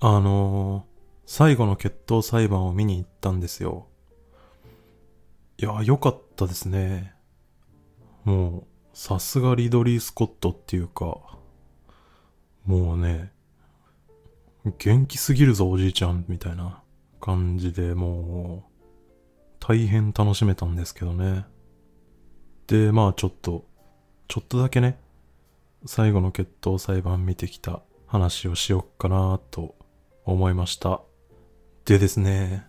あの、最後の決闘裁判を見に行ったんですよ。いや、良かったですね。もう、さすがリドリー・スコットっていうか、もうね、元気すぎるぞおじいちゃんみたいな感じでもう、大変楽しめたんですけどね。で、まあちょっと、ちょっとだけね、最後の決闘裁判見てきた話をしよっかなと思いました。でですね、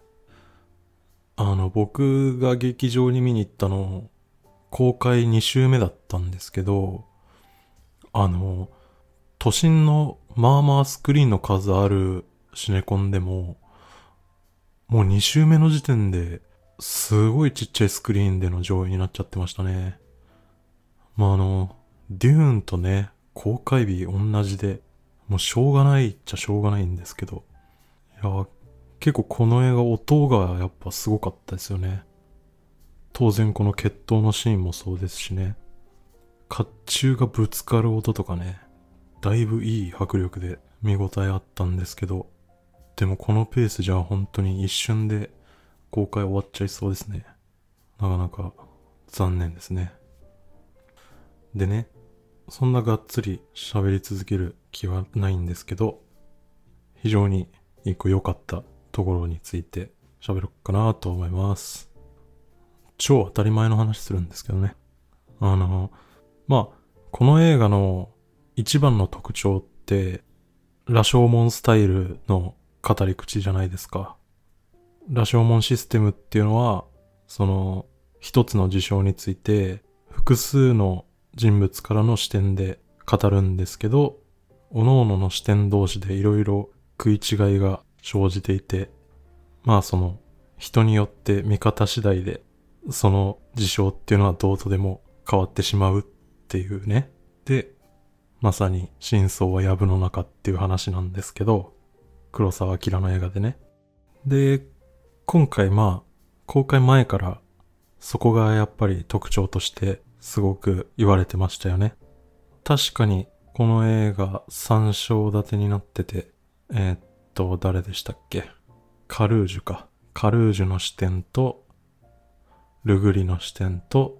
あの、僕が劇場に見に行ったの、公開2週目だったんですけど、あの、都心のまあまあスクリーンの数あるシネコンでも、もう2週目の時点ですごいちっちゃいスクリーンでの上映になっちゃってましたね。まああの、デューンとね、公開日同じで、もうしょうがないっちゃしょうがないんですけど、いや、結構この映画音がやっぱすごかったですよね。当然この決闘のシーンもそうですしね。甲冑がぶつかる音とかね、だいぶいい迫力で見応えあったんですけど、でもこのペースじゃ本当に一瞬で公開終わっちゃいそうですね。なかなか残念ですね。でね、そんながっつり喋り続ける気はないんですけど、非常に一個良かったところについて喋ろうかなと思います。超当たり前の話するんですけどね。あの、まあ、この映画の一番の特徴って、羅生門スタイルの語り口じゃないですか。羅生門システムっていうのは、その、一つの事象について、複数の人物からの視点で語るんですけど、各々の視点同士でいろいろ食い違いが生じていて、まあその、人によって見方次第で、その事象っていうのはどうとでも変わってしまうっていうね。で、まさに真相は藪の中っていう話なんですけど、黒沢明の映画でね。で、今回まあ、公開前からそこがやっぱり特徴としてすごく言われてましたよね。確かにこの映画3章立てになってて、えー、っと、誰でしたっけ？カルージュか。カルージュの視点と、ルグリの視点と、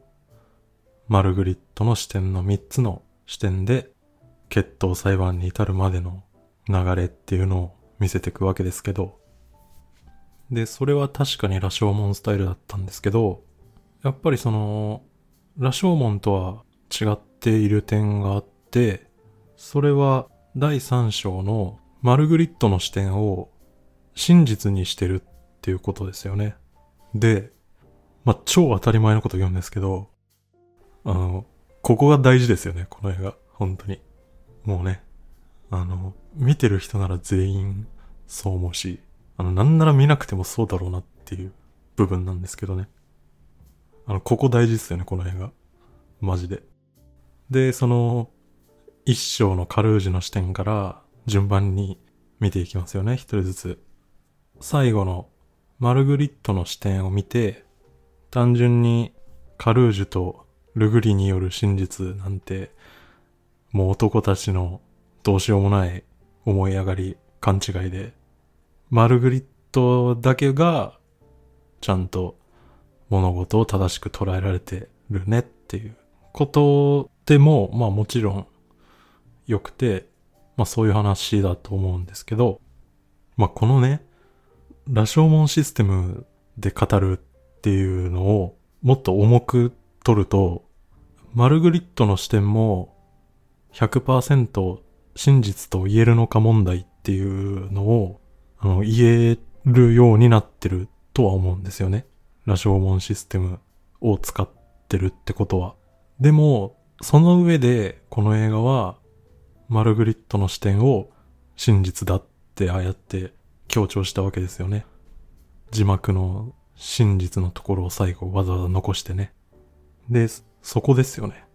マルグリットの視点の3つの視点で決闘裁判に至るまでの流れっていうのを見せていくわけですけど、で、それは確かに羅生門スタイルだったんですけど、やっぱりその、羅生門とは違っている点があって、それは第3章のマルグリットの視点を真実にしてるっていうことですよね。で、まあ、超当たり前のこと言うんですけど、あの、ここが大事ですよね、この映画。本当に。もうね、あの、見てる人なら全員そう思うし、あの、なんなら見なくてもそうだろうなっていう部分なんですけどね。あの、ここ大事ですよね、この映画。マジで。で、その、一章のカルージュの視点から順番に見ていきますよね、一人ずつ。最後のマルグリットの視点を見て、単純にカルージュとルグリによる真実なんてもう男たちのどうしようもない思い上がり、勘違いで、マルグリットだけが、ちゃんと物事を正しく捉えられてるねっていうことでも、まあもちろん良くて、まあそういう話だと思うんですけど、まあこのね、羅生門システムで語るっていうのをもっと重く取ると、マルグリットの視点も100%真実と言えるのか問題っていうのを、あの、言えるようになってるとは思うんですよね。羅生門システムを使ってるってことは。でも、その上で、この映画は、マルグリットの視点を真実だってああやって強調したわけですよね。字幕の真実のところを最後わざわざ残してね。で、そこですよね。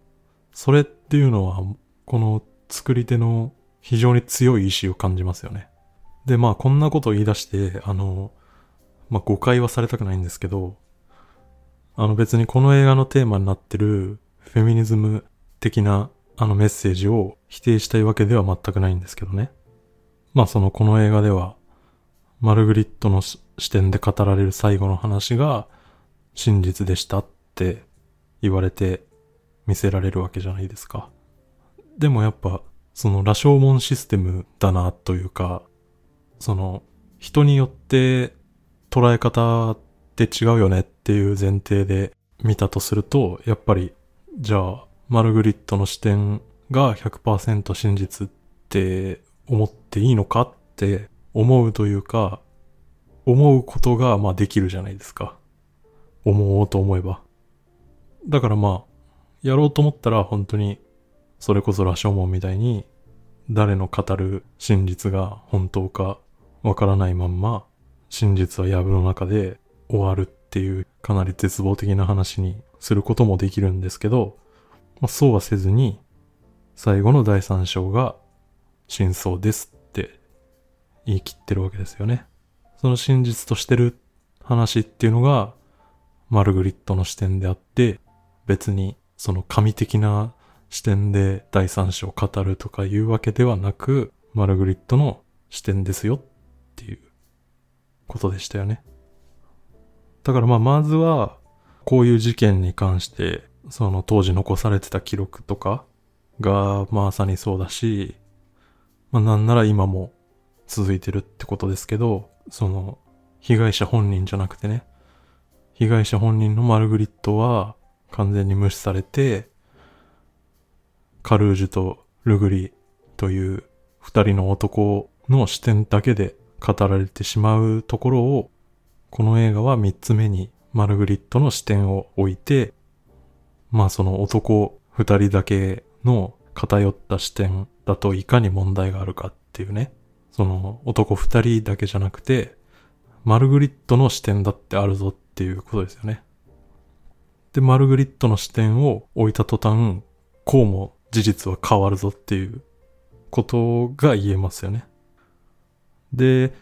それっていうのはこの作り手の非常に強い意志を感じますよね。で、まあこんなことを言い出して、あの、まあ誤解はされたくないんですけど、あの別にこの映画のテーマになってるフェミニズム的なあのメッセージを否定したいわけでは全くないんですけどね。まあそのこの映画では、マルグリットの視点で語られる最後の話が真実でしたって言われて見せられるわけじゃないですか。でもやっぱその羅生門システムだなというか、その人によって捉え方って違うよねっていう前提で見たとすると、やっぱりじゃあマルグリットの視点が100%真実って思っていいのかって思うというか、思うことがまあできるじゃないですか。思おうと思えば。だからまあ、やろうと思ったら本当に、それこそ羅生門みたいに、誰の語る真実が本当かわからないまんま、真実は藪の中で終わるっていうかなり絶望的な話にすることもできるんですけど、まあ、そうはせずに、最後の第三章が真相ですって言い切ってるわけですよね。その真実としてる話っていうのが、マルグリットの視点であって、別にその神的な視点で第三章を語るとかいうわけではなく、マルグリットの視点ですよっていうことでしたよね。だからまあまずは、こういう事件に関して、その当時残されてた記録とかがまさにそうだし、まあなんなら今も続いてるってことですけど、その被害者本人じゃなくてね、被害者本人のマルグリットは完全に無視されて、カルージュとルグリという二人の男の視点だけで語られてしまうところを、この映画は三つ目にマルグリットの視点を置いて、まあその男二人だけの偏った視点だといかに問題があるかっていうね。その男二人だけじゃなくて、マルグリットの視点だってあるぞっていうことですよね。で、マルグリットの視点を置いた途端、こうも事実は変わるぞっていうことが言えますよね。で、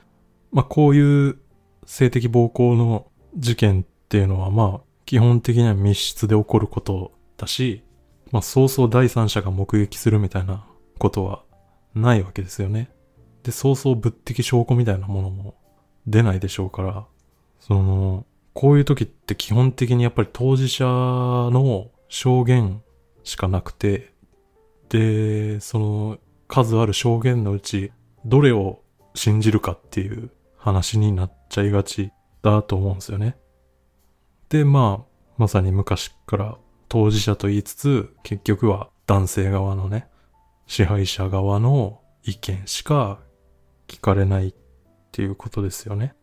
まあこういう性的暴行の事件っていうのはまあ基本的には密室で起こることだし、まあそうそう第三者が目撃するみたいなことはないわけですよね。で、そうそう物的証拠みたいなものも出ないでしょうから、その、こういう時って基本的にやっぱり当事者の証言しかなくて、で、その数ある証言のうち、どれを信じるかっていう話になっちゃいがちだと思うんですよね。で、まあ、まさに昔から当事者と言いつつ、結局は男性側のね、支配者側の意見しか聞かれないっていうことですよね。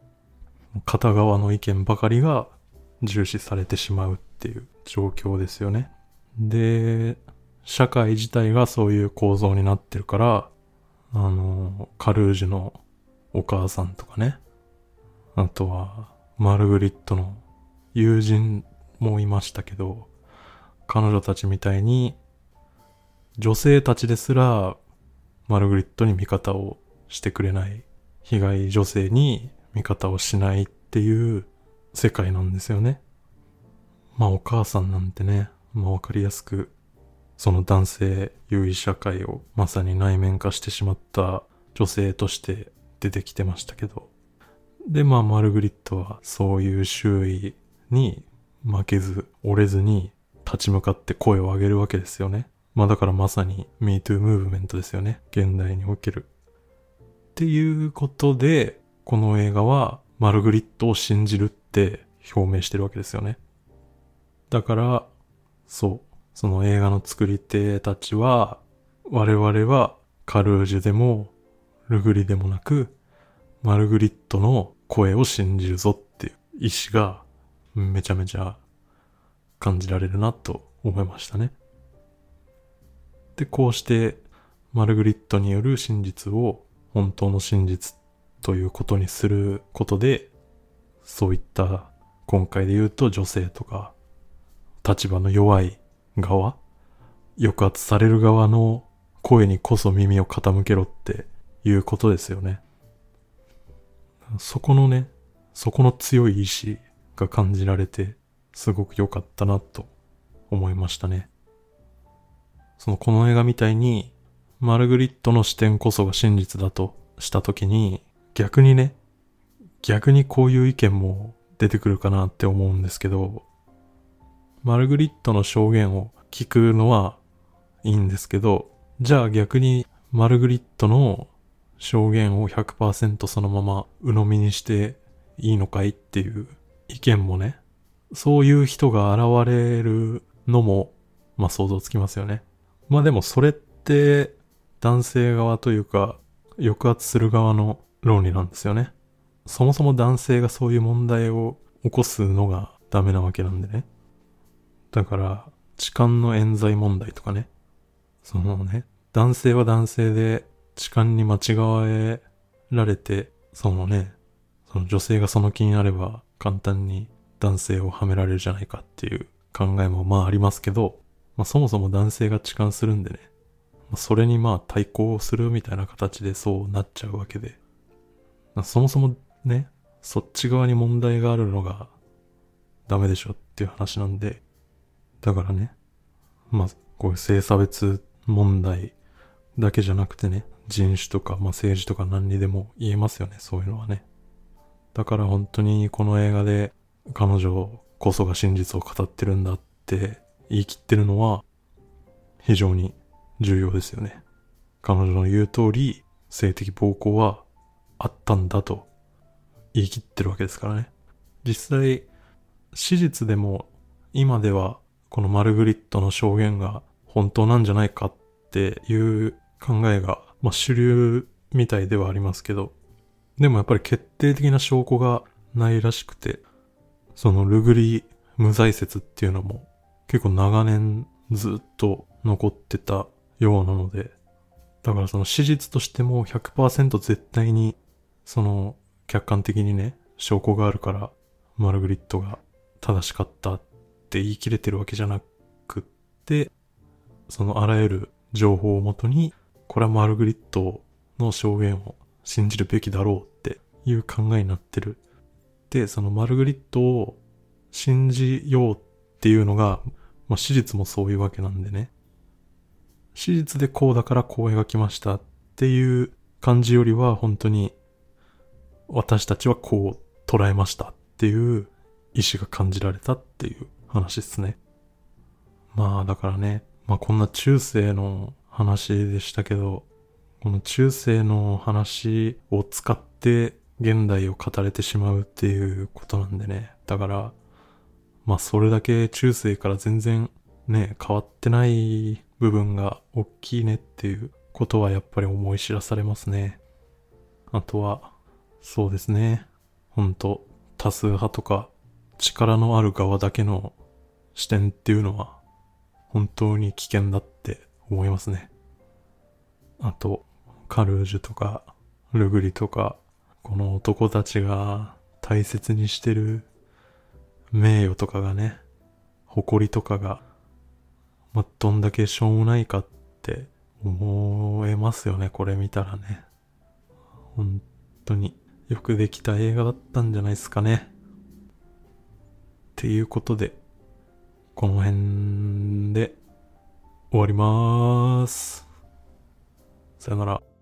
片側の意見ばかりが重視されてしまうっていう状況ですよね。で、社会自体がそういう構造になってるから、あの、カルージュのお母さんとかね、あとは、マルグリットの友人もいましたけど、彼女たちみたいに、女性たちですら、マルグリットに味方をしてくれない、被害女性に味方をしないっていう世界なんですよね。まあお母さんなんてね、まあわかりやすく、その男性優位社会をまさに内面化してしまった女性として出てきてましたけど。で、まあマルグリットはそういう周囲に負けず折れずに立ち向かって声を上げるわけですよね。まあだからまさに MeToo ムーブメントですよね。現代における。っていうことで、この映画はマルグリットを信じるって表明してるわけですよね。だから、そう、その映画の作り手たちは、我々はカルージュでも、ルグリでもなく、マルグリットの声を信じるぞっていう意志がめちゃめちゃ感じられるなと思いましたね。で、こうしてマルグリットによる真実を本当の真実ということにすることで、そういった今回で言うと女性とか立場の弱い側、抑圧される側の声にこそ耳を傾けろっていうことですよね。そこのね、そこの強い意志が感じられて、すごく良かったなと思いましたね。そのこの映画みたいに、マルグリットの視点こそが真実だとした時に、逆にね、逆にこういう意見も出てくるかなって思うんですけど、マルグリットの証言を聞くのはいいんですけど、じゃあ逆にマルグリットの証言を100%そのまま鵜呑みにしていいのかいっていう意見もね、そういう人が現れるのも、まあ想像つきますよね。まあでもそれって男性側というか抑圧する側の論理なんですよね。そもそも男性がそういう問題を起こすのがダメなわけなんでね。だから、痴漢の冤罪問題とかね。そのね、男性は男性で痴漢に間違えられて、そのね、その女性がその気になれば簡単に男性をはめられるじゃないかっていう考えもまあありますけど、まあそもそも男性が痴漢するんでね、まあ、それにまあ対抗するみたいな形でそうなっちゃうわけで、まあ、そもそもね、そっち側に問題があるのがダメでしょっていう話なんで、だからね、まあ、こういう性差別問題だけじゃなくてね、人種とか、まあ、政治とか何にでも言えますよね、そういうのはね。だから本当にこの映画で彼女こそが真実を語ってるんだって言い切ってるのは非常に重要ですよね。彼女の言う通り性的暴行はあったんだと言い切ってるわけですからね。実際、史実でも今ではこのマルグリットの証言が本当なんじゃないかっていう考えが、まあ、主流みたいではありますけど、でもやっぱり決定的な証拠がないらしくて、そのルグリ無罪説っていうのも結構長年ずっと残ってたようなので、だからその史実としても100%絶対にその客観的にね、証拠があるから、マルグリットが正しかったっって言い切れてるわけじゃなくって、そのあらゆる情報をもとに、これはマルグリットの証言を信じるべきだろうっていう考えになってる。で、そのマルグリットを信じようっていうのが、まあ、史実もそういうわけなんでね。史実でこうだからこう描きましたっていう感じよりは本当に私たちはこう捉えましたっていう意志が感じられたっていう話ですね。まあだからね、まあこんな中世の話でしたけど、この中世の話を使って現代を語れてしまうっていうことなんでね。だから、まあそれだけ中世から全然ね、変わってない部分が大きいねっていうことはやっぱり思い知らされますね。あとは、そうですね。ほんと、多数派とか力のある側だけの視点っていうのは本当に危険だって思いますね。あと、カルージュとかルグリとか、この男たちが大切にしてる名誉とかがね、誇りとかが、ま、どんだけしょうもないかって思えますよね、これ見たらね。本当に。よくできた映画だったんじゃないですかね。ていうことで、この辺で終わりまーす。さよなら。